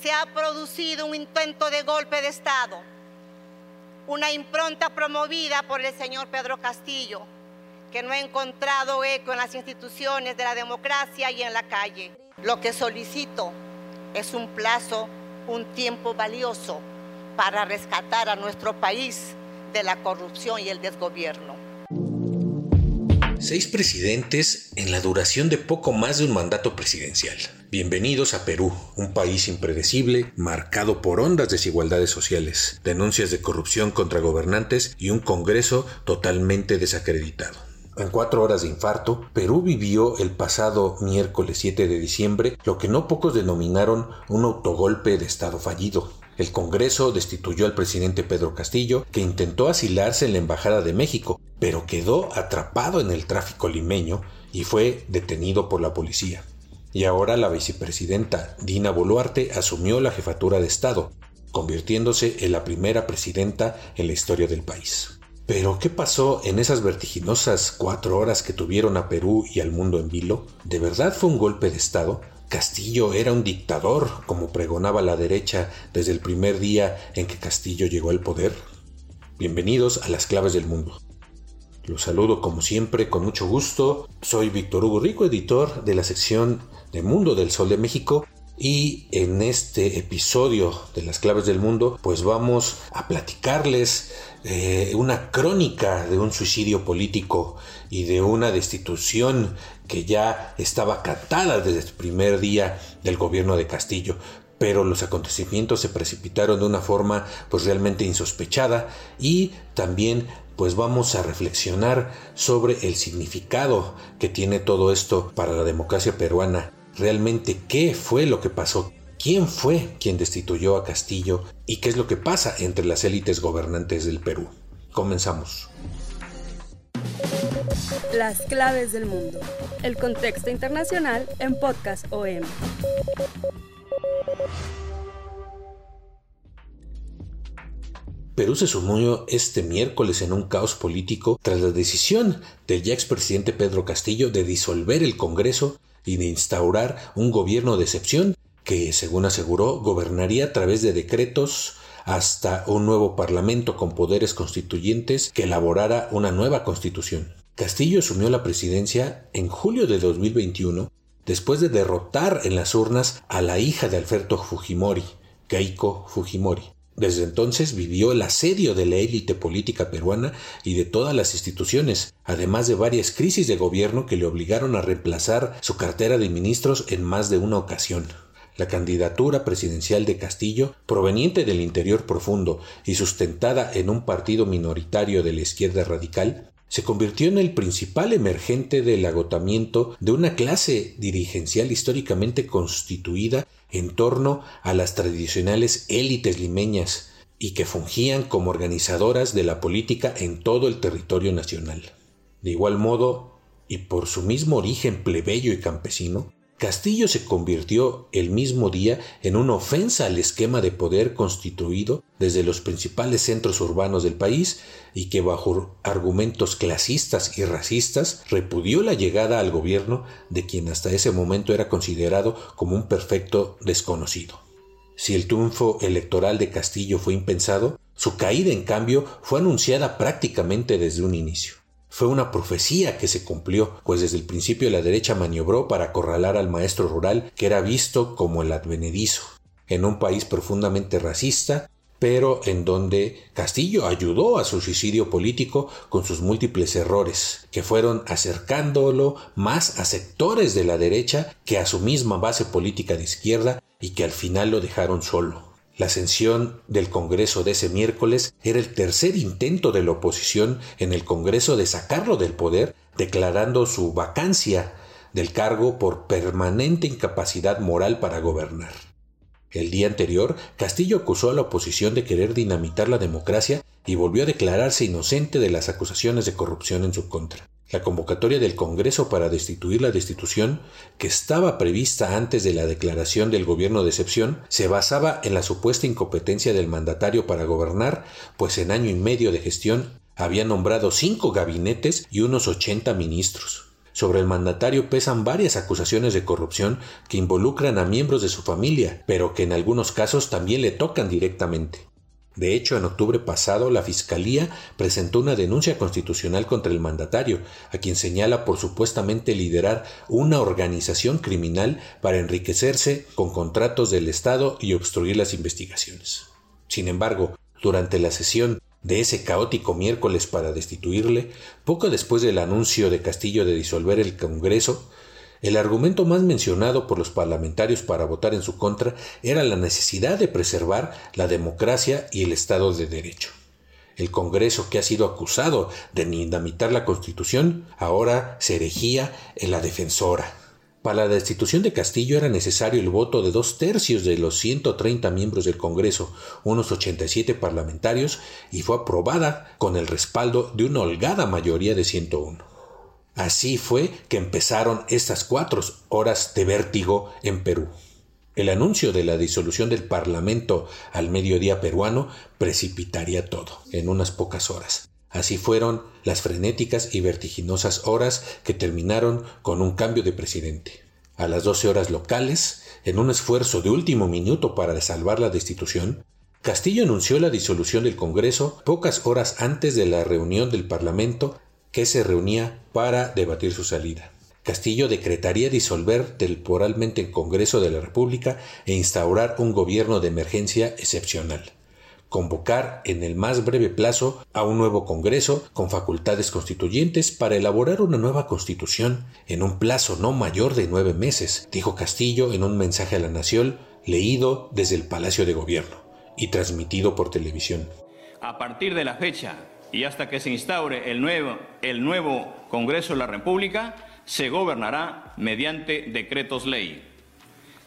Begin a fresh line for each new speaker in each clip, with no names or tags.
Se ha producido un intento de golpe de Estado, una impronta promovida por el señor Pedro Castillo, que no ha encontrado eco en las instituciones de la democracia y en la calle. Lo que solicito es un plazo, un tiempo valioso para rescatar a nuestro país de la corrupción y el desgobierno.
Seis presidentes en la duración de poco más de un mandato presidencial. Bienvenidos a Perú, un país impredecible, marcado por hondas desigualdades sociales, denuncias de corrupción contra gobernantes y un Congreso totalmente desacreditado. En cuatro horas de infarto, Perú vivió el pasado miércoles 7 de diciembre lo que no pocos denominaron un autogolpe de Estado fallido. El Congreso destituyó al presidente Pedro Castillo, que intentó asilarse en la Embajada de México, pero quedó atrapado en el tráfico limeño y fue detenido por la policía. Y ahora la vicepresidenta Dina Boluarte asumió la jefatura de Estado, convirtiéndose en la primera presidenta en la historia del país. Pero, ¿qué pasó en esas vertiginosas cuatro horas que tuvieron a Perú y al mundo en vilo? ¿De verdad fue un golpe de Estado? Castillo era un dictador, como pregonaba la derecha desde el primer día en que Castillo llegó al poder. Bienvenidos a las claves del mundo. Los saludo como siempre con mucho gusto. Soy Víctor Hugo Rico, editor de la sección de Mundo del Sol de México. Y en este episodio de las claves del mundo, pues vamos a platicarles eh, una crónica de un suicidio político y de una destitución que ya estaba cantada desde el primer día del gobierno de Castillo pero los acontecimientos se precipitaron de una forma pues realmente insospechada y también pues vamos a reflexionar sobre el significado que tiene todo esto para la democracia peruana. Realmente qué fue lo que pasó, quién fue quien destituyó a Castillo y qué es lo que pasa entre las élites gobernantes del Perú. Comenzamos.
Las claves del mundo. El contexto internacional en Podcast OM.
Perú se sumió este miércoles en un caos político tras la decisión del ya expresidente Pedro Castillo de disolver el Congreso y de instaurar un gobierno de excepción que, según aseguró, gobernaría a través de decretos hasta un nuevo parlamento con poderes constituyentes que elaborara una nueva constitución. Castillo asumió la presidencia en julio de 2021 después de derrotar en las urnas a la hija de Alberto Fujimori, Keiko Fujimori. Desde entonces vivió el asedio de la élite política peruana y de todas las instituciones, además de varias crisis de gobierno que le obligaron a reemplazar su cartera de ministros en más de una ocasión. La candidatura presidencial de Castillo, proveniente del interior profundo y sustentada en un partido minoritario de la izquierda radical, se convirtió en el principal emergente del agotamiento de una clase dirigencial históricamente constituida en torno a las tradicionales élites limeñas y que fungían como organizadoras de la política en todo el territorio nacional. De igual modo, y por su mismo origen plebeyo y campesino, Castillo se convirtió el mismo día en una ofensa al esquema de poder constituido desde los principales centros urbanos del país y que bajo argumentos clasistas y racistas repudió la llegada al gobierno de quien hasta ese momento era considerado como un perfecto desconocido. Si el triunfo electoral de Castillo fue impensado, su caída en cambio fue anunciada prácticamente desde un inicio. Fue una profecía que se cumplió, pues desde el principio la derecha maniobró para acorralar al maestro rural que era visto como el advenedizo, en un país profundamente racista, pero en donde Castillo ayudó a su suicidio político con sus múltiples errores, que fueron acercándolo más a sectores de la derecha que a su misma base política de izquierda y que al final lo dejaron solo. La ascensión del Congreso de ese miércoles era el tercer intento de la oposición en el Congreso de sacarlo del poder, declarando su vacancia del cargo por permanente incapacidad moral para gobernar. El día anterior, Castillo acusó a la oposición de querer dinamitar la democracia y volvió a declararse inocente de las acusaciones de corrupción en su contra. La convocatoria del Congreso para destituir la destitución, que estaba prevista antes de la declaración del gobierno de excepción, se basaba en la supuesta incompetencia del mandatario para gobernar, pues en año y medio de gestión había nombrado cinco gabinetes y unos ochenta ministros. Sobre el mandatario pesan varias acusaciones de corrupción que involucran a miembros de su familia, pero que en algunos casos también le tocan directamente. De hecho, en octubre pasado, la Fiscalía presentó una denuncia constitucional contra el mandatario, a quien señala por supuestamente liderar una organización criminal para enriquecerse con contratos del Estado y obstruir las investigaciones. Sin embargo, durante la sesión de ese caótico miércoles para destituirle, poco después del anuncio de Castillo de disolver el Congreso, el argumento más mencionado por los parlamentarios para votar en su contra era la necesidad de preservar la democracia y el Estado de Derecho. El Congreso, que ha sido acusado de dinamitar la Constitución, ahora se erigía en la defensora. Para la destitución de Castillo era necesario el voto de dos tercios de los 130 miembros del Congreso, unos 87 parlamentarios, y fue aprobada con el respaldo de una holgada mayoría de 101. Así fue que empezaron estas cuatro horas de vértigo en Perú. El anuncio de la disolución del Parlamento al mediodía peruano precipitaría todo en unas pocas horas. Así fueron las frenéticas y vertiginosas horas que terminaron con un cambio de presidente. A las doce horas locales, en un esfuerzo de último minuto para salvar la destitución, Castillo anunció la disolución del Congreso pocas horas antes de la reunión del Parlamento que se reunía para debatir su salida. Castillo decretaría disolver temporalmente el Congreso de la República e instaurar un gobierno de emergencia excepcional convocar en el más breve plazo a un nuevo Congreso con facultades constituyentes para elaborar una nueva Constitución en un plazo no mayor de nueve meses, dijo Castillo en un mensaje a la Nación leído desde el Palacio de Gobierno y transmitido por televisión.
A partir de la fecha y hasta que se instaure el nuevo, el nuevo Congreso de la República, se gobernará mediante decretos ley.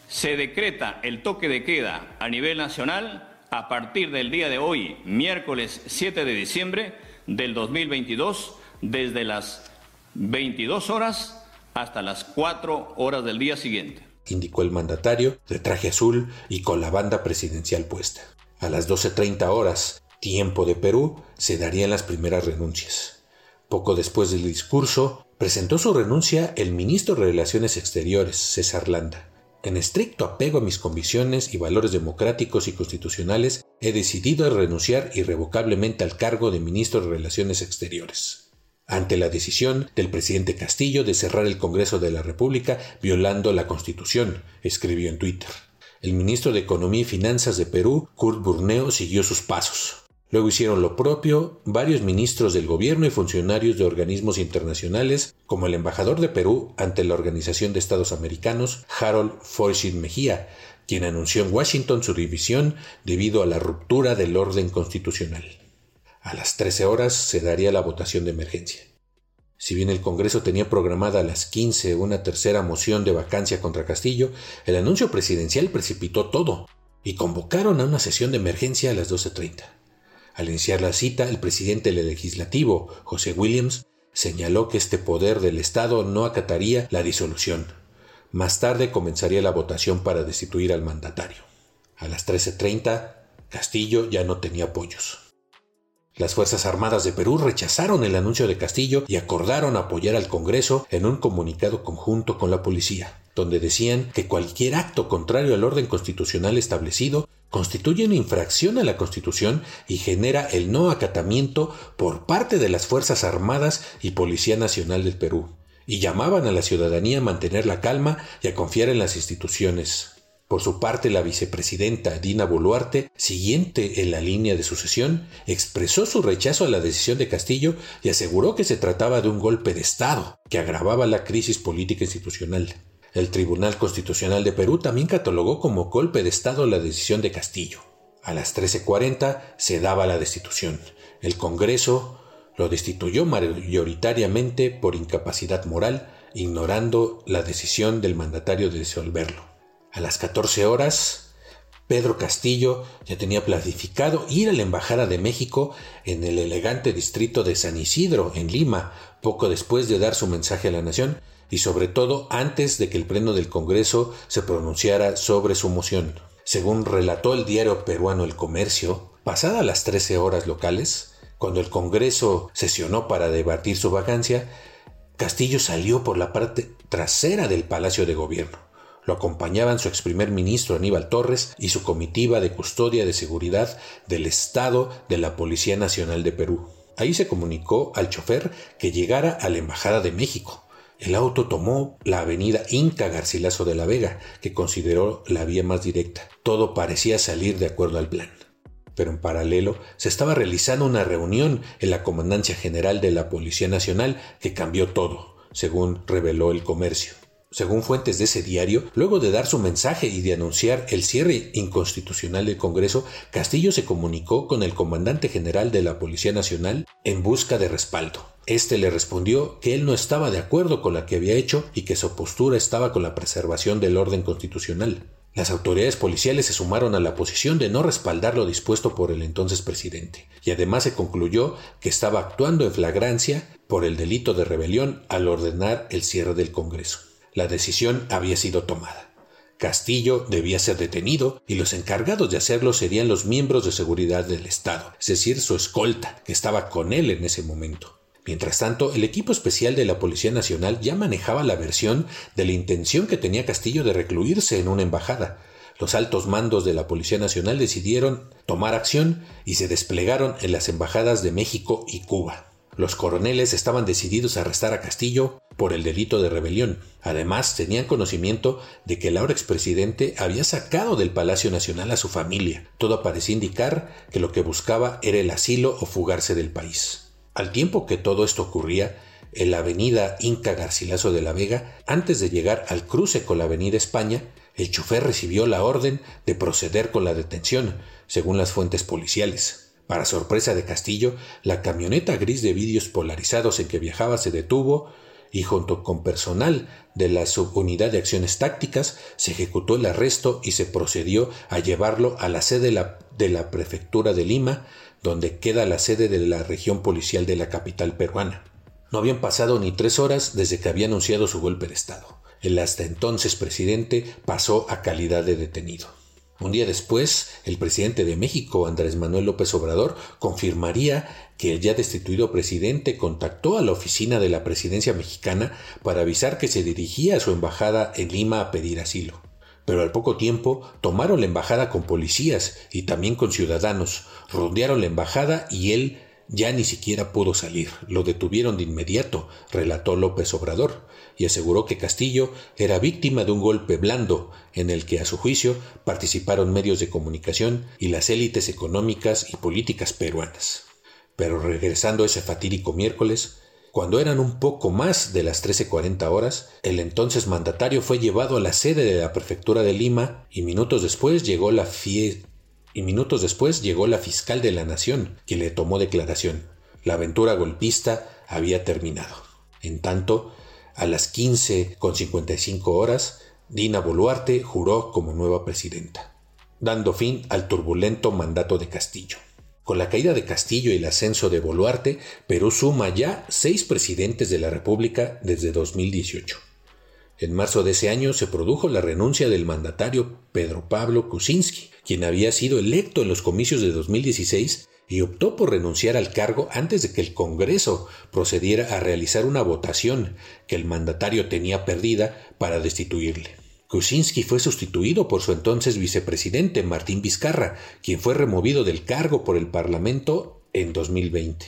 Se decreta el toque de queda a nivel nacional a partir del día de hoy, miércoles 7 de diciembre del 2022, desde las 22 horas hasta las 4 horas del día siguiente.
Indicó el mandatario de traje azul y con la banda presidencial puesta. A las 12.30 horas, tiempo de Perú, se darían las primeras renuncias. Poco después del discurso, presentó su renuncia el ministro de Relaciones Exteriores, César Landa. En estricto apego a mis convicciones y valores democráticos y constitucionales, he decidido renunciar irrevocablemente al cargo de ministro de Relaciones Exteriores. Ante la decisión del presidente Castillo de cerrar el Congreso de la República violando la Constitución, escribió en Twitter. El ministro de Economía y Finanzas de Perú, Kurt Burneo, siguió sus pasos. Luego hicieron lo propio varios ministros del gobierno y funcionarios de organismos internacionales, como el embajador de Perú ante la Organización de Estados Americanos, Harold Forsyth Mejía, quien anunció en Washington su división debido a la ruptura del orden constitucional. A las 13 horas se daría la votación de emergencia. Si bien el Congreso tenía programada a las 15 una tercera moción de vacancia contra Castillo, el anuncio presidencial precipitó todo y convocaron a una sesión de emergencia a las 12.30. Al iniciar la cita, el presidente del legislativo, José Williams, señaló que este poder del Estado no acataría la disolución. Más tarde comenzaría la votación para destituir al mandatario. A las 13.30, Castillo ya no tenía apoyos. Las Fuerzas Armadas de Perú rechazaron el anuncio de Castillo y acordaron apoyar al Congreso en un comunicado conjunto con la policía, donde decían que cualquier acto contrario al orden constitucional establecido constituye una infracción a la Constitución y genera el no acatamiento por parte de las Fuerzas Armadas y Policía Nacional del Perú, y llamaban a la ciudadanía a mantener la calma y a confiar en las instituciones. Por su parte, la vicepresidenta Dina Boluarte, siguiente en la línea de sucesión, expresó su rechazo a la decisión de Castillo y aseguró que se trataba de un golpe de Estado que agravaba la crisis política institucional. El Tribunal Constitucional de Perú también catalogó como golpe de Estado la decisión de Castillo. A las 13.40 se daba la destitución. El Congreso lo destituyó mayoritariamente por incapacidad moral ignorando la decisión del mandatario de disolverlo. A las 14 horas, Pedro Castillo ya tenía planificado ir a la Embajada de México en el elegante distrito de San Isidro, en Lima, poco después de dar su mensaje a la nación y sobre todo antes de que el Pleno del Congreso se pronunciara sobre su moción. Según relató el diario peruano El Comercio, pasadas las 13 horas locales, cuando el Congreso sesionó para debatir su vacancia, Castillo salió por la parte trasera del Palacio de Gobierno. Lo acompañaban su ex primer ministro Aníbal Torres y su comitiva de custodia de seguridad del Estado de la Policía Nacional de Perú. Ahí se comunicó al chofer que llegara a la Embajada de México. El auto tomó la avenida Inca Garcilaso de la Vega, que consideró la vía más directa. Todo parecía salir de acuerdo al plan pero en paralelo se estaba realizando una reunión en la Comandancia General de la Policía Nacional que cambió todo, según reveló el comercio. Según fuentes de ese diario, luego de dar su mensaje y de anunciar el cierre inconstitucional del Congreso, Castillo se comunicó con el comandante general de la Policía Nacional en busca de respaldo. Este le respondió que él no estaba de acuerdo con lo que había hecho y que su postura estaba con la preservación del orden constitucional. Las autoridades policiales se sumaron a la posición de no respaldar lo dispuesto por el entonces presidente, y además se concluyó que estaba actuando en flagrancia por el delito de rebelión al ordenar el cierre del Congreso. La decisión había sido tomada. Castillo debía ser detenido y los encargados de hacerlo serían los miembros de seguridad del Estado, es decir, su escolta, que estaba con él en ese momento. Mientras tanto, el equipo especial de la Policía Nacional ya manejaba la versión de la intención que tenía Castillo de recluirse en una embajada. Los altos mandos de la Policía Nacional decidieron tomar acción y se desplegaron en las embajadas de México y Cuba. Los coroneles estaban decididos a arrestar a Castillo por el delito de rebelión. Además, tenían conocimiento de que el ahora expresidente había sacado del Palacio Nacional a su familia. Todo parecía indicar que lo que buscaba era el asilo o fugarse del país. Al tiempo que todo esto ocurría, en la avenida Inca Garcilaso de la Vega, antes de llegar al cruce con la avenida España, el chofer recibió la orden de proceder con la detención, según las fuentes policiales. Para sorpresa de Castillo, la camioneta gris de vidrios polarizados en que viajaba se detuvo y junto con personal de la subunidad de acciones tácticas se ejecutó el arresto y se procedió a llevarlo a la sede de la, prefectura de Lima, donde queda la sede de la región policial de la capital peruana. No habían pasado ni tres horas desde que había anunciado su golpe de Estado. El hasta entonces presidente pasó a calidad de detenido. Un día después, el presidente de México, Andrés Manuel López Obrador, confirmaría que el ya destituido presidente contactó a la oficina de la presidencia mexicana para avisar que se dirigía a su embajada en Lima a pedir asilo pero al poco tiempo tomaron la embajada con policías y también con ciudadanos, rondearon la embajada y él ya ni siquiera pudo salir. Lo detuvieron de inmediato, relató López Obrador, y aseguró que Castillo era víctima de un golpe blando, en el que a su juicio participaron medios de comunicación y las élites económicas y políticas peruanas. Pero regresando ese fatídico miércoles, cuando eran un poco más de las 13.40 horas, el entonces mandatario fue llevado a la sede de la prefectura de Lima y minutos después llegó la y minutos después llegó la fiscal de la nación, quien le tomó declaración. La aventura golpista había terminado. En tanto, a las 15.55 horas, Dina Boluarte juró como nueva presidenta, dando fin al turbulento mandato de Castillo. Con la caída de Castillo y el ascenso de Boluarte, Perú suma ya seis presidentes de la República desde 2018. En marzo de ese año se produjo la renuncia del mandatario Pedro Pablo Kuczynski, quien había sido electo en los comicios de 2016 y optó por renunciar al cargo antes de que el Congreso procediera a realizar una votación que el mandatario tenía perdida para destituirle. Kuczynski fue sustituido por su entonces vicepresidente Martín Vizcarra, quien fue removido del cargo por el Parlamento en 2020.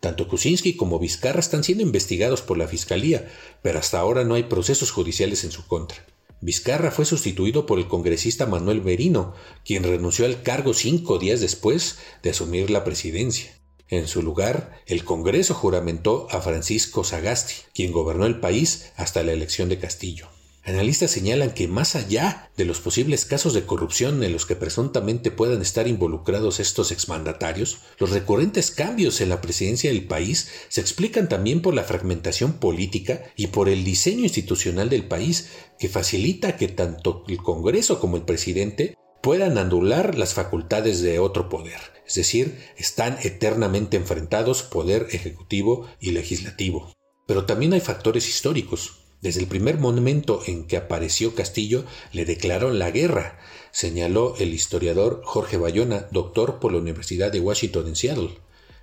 Tanto Kuczynski como Vizcarra están siendo investigados por la Fiscalía, pero hasta ahora no hay procesos judiciales en su contra. Vizcarra fue sustituido por el congresista Manuel Merino, quien renunció al cargo cinco días después de asumir la presidencia. En su lugar, el Congreso juramentó a Francisco Sagasti, quien gobernó el país hasta la elección de Castillo. Analistas señalan que más allá de los posibles casos de corrupción en los que presuntamente puedan estar involucrados estos exmandatarios, los recurrentes cambios en la presidencia del país se explican también por la fragmentación política y por el diseño institucional del país que facilita que tanto el Congreso como el presidente puedan anular las facultades de otro poder. Es decir, están eternamente enfrentados poder ejecutivo y legislativo. Pero también hay factores históricos. Desde el primer momento en que apareció Castillo, le declararon la guerra, señaló el historiador Jorge Bayona, doctor por la Universidad de Washington en Seattle.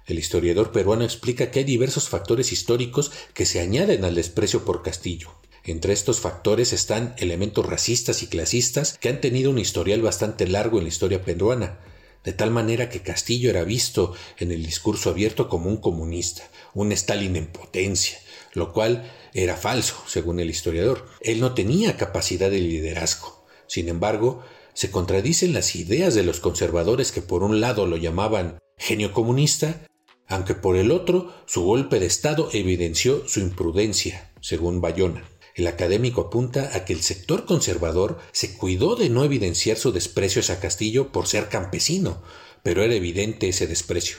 El historiador peruano explica que hay diversos factores históricos que se añaden al desprecio por Castillo. Entre estos factores están elementos racistas y clasistas que han tenido un historial bastante largo en la historia peruana, de tal manera que Castillo era visto en el discurso abierto como un comunista, un Stalin en potencia, lo cual era falso, según el historiador. Él no tenía capacidad de liderazgo. Sin embargo, se contradicen las ideas de los conservadores que por un lado lo llamaban genio comunista, aunque por el otro su golpe de Estado evidenció su imprudencia, según Bayona. El académico apunta a que el sector conservador se cuidó de no evidenciar su desprecio a Castillo por ser campesino, pero era evidente ese desprecio.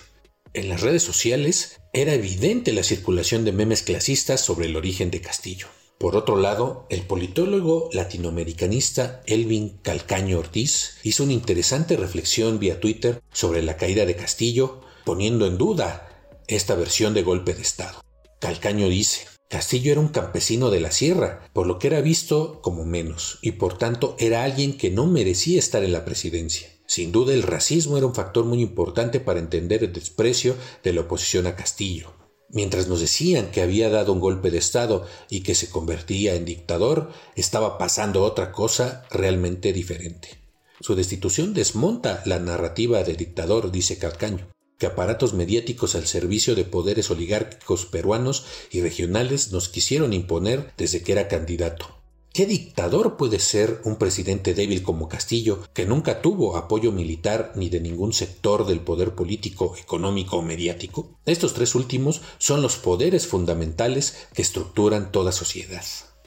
En las redes sociales era evidente la circulación de memes clasistas sobre el origen de Castillo. Por otro lado, el politólogo latinoamericanista Elvin Calcaño Ortiz hizo una interesante reflexión vía Twitter sobre la caída de Castillo, poniendo en duda esta versión de golpe de Estado. Calcaño dice, Castillo era un campesino de la sierra, por lo que era visto como menos, y por tanto era alguien que no merecía estar en la presidencia. Sin duda el racismo era un factor muy importante para entender el desprecio de la oposición a Castillo. Mientras nos decían que había dado un golpe de Estado y que se convertía en dictador, estaba pasando otra cosa realmente diferente. Su destitución desmonta la narrativa de dictador, dice Calcaño, que aparatos mediáticos al servicio de poderes oligárquicos peruanos y regionales nos quisieron imponer desde que era candidato. ¿Qué dictador puede ser un presidente débil como Castillo, que nunca tuvo apoyo militar ni de ningún sector del poder político, económico o mediático? Estos tres últimos son los poderes fundamentales que estructuran toda sociedad.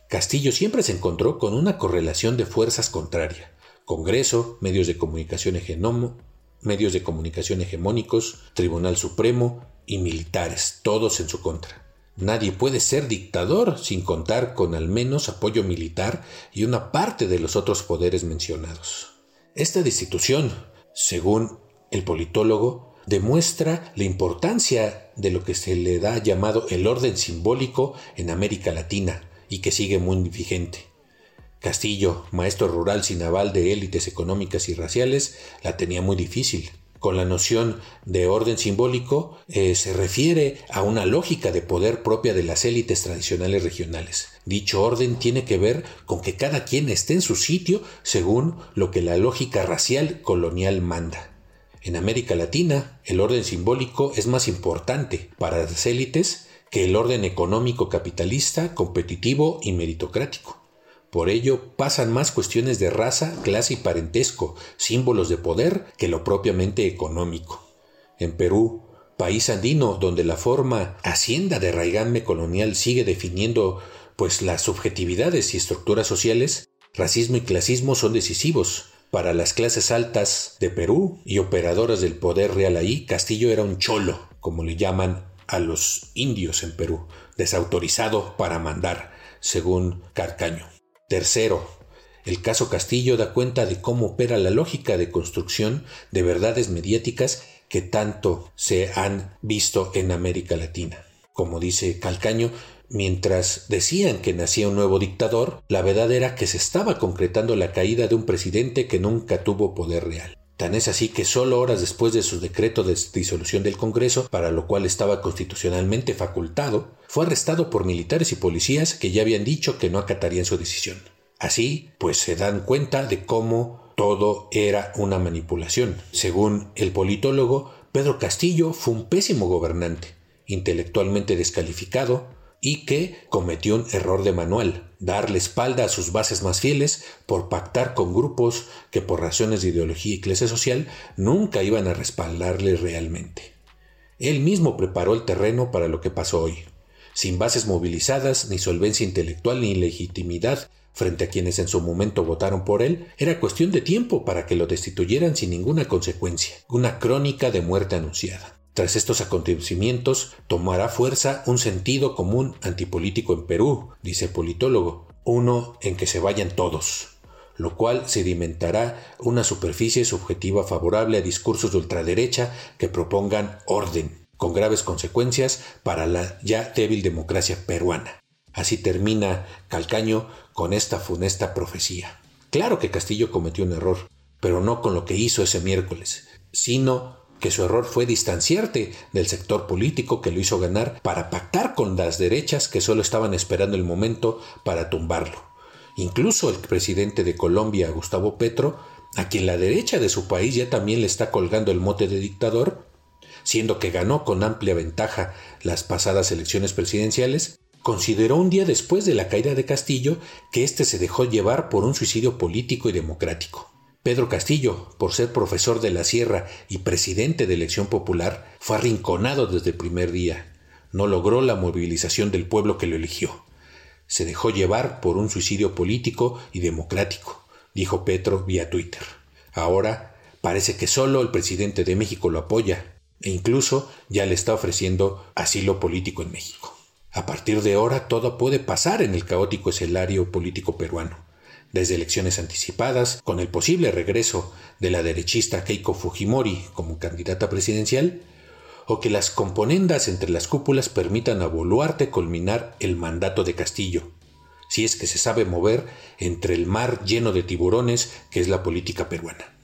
Castillo siempre se encontró con una correlación de fuerzas contraria. Congreso, medios de comunicación medios de comunicación hegemónicos, Tribunal Supremo y militares, todos en su contra. Nadie puede ser dictador sin contar con al menos apoyo militar y una parte de los otros poderes mencionados. Esta destitución, según el politólogo, demuestra la importancia de lo que se le da llamado el orden simbólico en América Latina y que sigue muy vigente. Castillo, maestro rural sin aval de élites económicas y raciales, la tenía muy difícil con la noción de orden simbólico eh, se refiere a una lógica de poder propia de las élites tradicionales regionales. Dicho orden tiene que ver con que cada quien esté en su sitio según lo que la lógica racial colonial manda. En América Latina, el orden simbólico es más importante para las élites que el orden económico capitalista, competitivo y meritocrático. Por ello, pasan más cuestiones de raza, clase y parentesco, símbolos de poder, que lo propiamente económico. En Perú, país andino donde la forma hacienda de raigambre colonial sigue definiendo pues las subjetividades y estructuras sociales, racismo y clasismo son decisivos. Para las clases altas de Perú y operadoras del poder real ahí, Castillo era un cholo, como le llaman a los indios en Perú, desautorizado para mandar, según Carcaño. Tercero, el caso Castillo da cuenta de cómo opera la lógica de construcción de verdades mediáticas que tanto se han visto en América Latina. Como dice Calcaño, mientras decían que nacía un nuevo dictador, la verdad era que se estaba concretando la caída de un presidente que nunca tuvo poder real. Tan es así que solo horas después de su decreto de disolución del Congreso, para lo cual estaba constitucionalmente facultado, fue arrestado por militares y policías que ya habían dicho que no acatarían su decisión. Así, pues se dan cuenta de cómo todo era una manipulación. Según el politólogo, Pedro Castillo fue un pésimo gobernante, intelectualmente descalificado, y que cometió un error de manual, darle espalda a sus bases más fieles por pactar con grupos que por razones de ideología y clase social nunca iban a respaldarle realmente. Él mismo preparó el terreno para lo que pasó hoy. Sin bases movilizadas, ni solvencia intelectual, ni legitimidad frente a quienes en su momento votaron por él, era cuestión de tiempo para que lo destituyeran sin ninguna consecuencia, una crónica de muerte anunciada. Tras estos acontecimientos, tomará fuerza un sentido común antipolítico en Perú, dice el politólogo, uno en que se vayan todos, lo cual sedimentará una superficie subjetiva favorable a discursos de ultraderecha que propongan orden, con graves consecuencias para la ya débil democracia peruana. Así termina Calcaño con esta funesta profecía. Claro que Castillo cometió un error, pero no con lo que hizo ese miércoles, sino que su error fue distanciarte del sector político que lo hizo ganar para pactar con las derechas que solo estaban esperando el momento para tumbarlo. Incluso el presidente de Colombia, Gustavo Petro, a quien la derecha de su país ya también le está colgando el mote de dictador, siendo que ganó con amplia ventaja las pasadas elecciones presidenciales, consideró un día después de la caída de Castillo que éste se dejó llevar por un suicidio político y democrático. Pedro Castillo, por ser profesor de la Sierra y presidente de elección popular, fue arrinconado desde el primer día. No logró la movilización del pueblo que lo eligió. Se dejó llevar por un suicidio político y democrático, dijo Petro vía Twitter. Ahora parece que solo el presidente de México lo apoya e incluso ya le está ofreciendo asilo político en México. A partir de ahora todo puede pasar en el caótico escenario político peruano, desde elecciones anticipadas, con el posible regreso de la derechista Keiko Fujimori como candidata presidencial, o que las componendas entre las cúpulas permitan a Boluarte culminar el mandato de Castillo, si es que se sabe mover entre el mar lleno de tiburones que es la política peruana.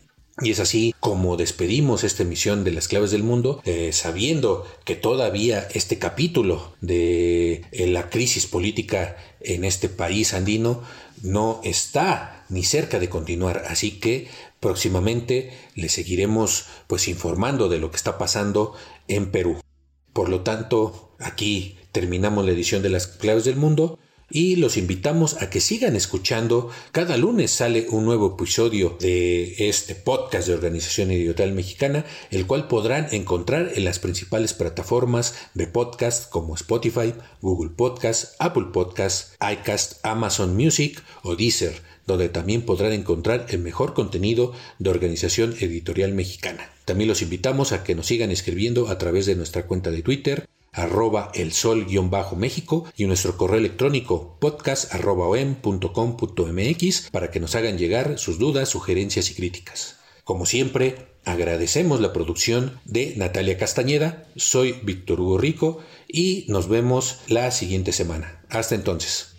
Y es así como despedimos esta emisión de las claves del mundo, eh, sabiendo que todavía este capítulo de eh, la crisis política en este país andino no está ni cerca de continuar. Así que próximamente le seguiremos pues informando de lo que está pasando en Perú. Por lo tanto, aquí terminamos la edición de las claves del mundo y los invitamos a que sigan escuchando. Cada lunes sale un nuevo episodio de este podcast de Organización Editorial Mexicana, el cual podrán encontrar en las principales plataformas de podcast como Spotify, Google Podcast, Apple Podcast, iCast, Amazon Music o Deezer, donde también podrán encontrar el mejor contenido de Organización Editorial Mexicana. También los invitamos a que nos sigan escribiendo a través de nuestra cuenta de Twitter, arroba el sol-méxico y nuestro correo electrónico podcast arroba mx para que nos hagan llegar sus dudas, sugerencias y críticas. Como siempre, agradecemos la producción de Natalia Castañeda, soy Víctor Hugo Rico y nos vemos la siguiente semana. Hasta entonces.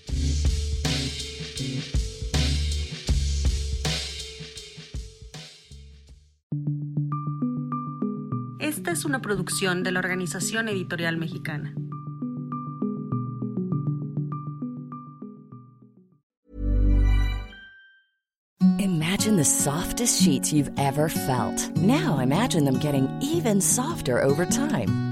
Es una producción de la Organización Editorial Mexicana.
Imagine the softest sheets you've ever felt. Now imagine them getting even softer over time.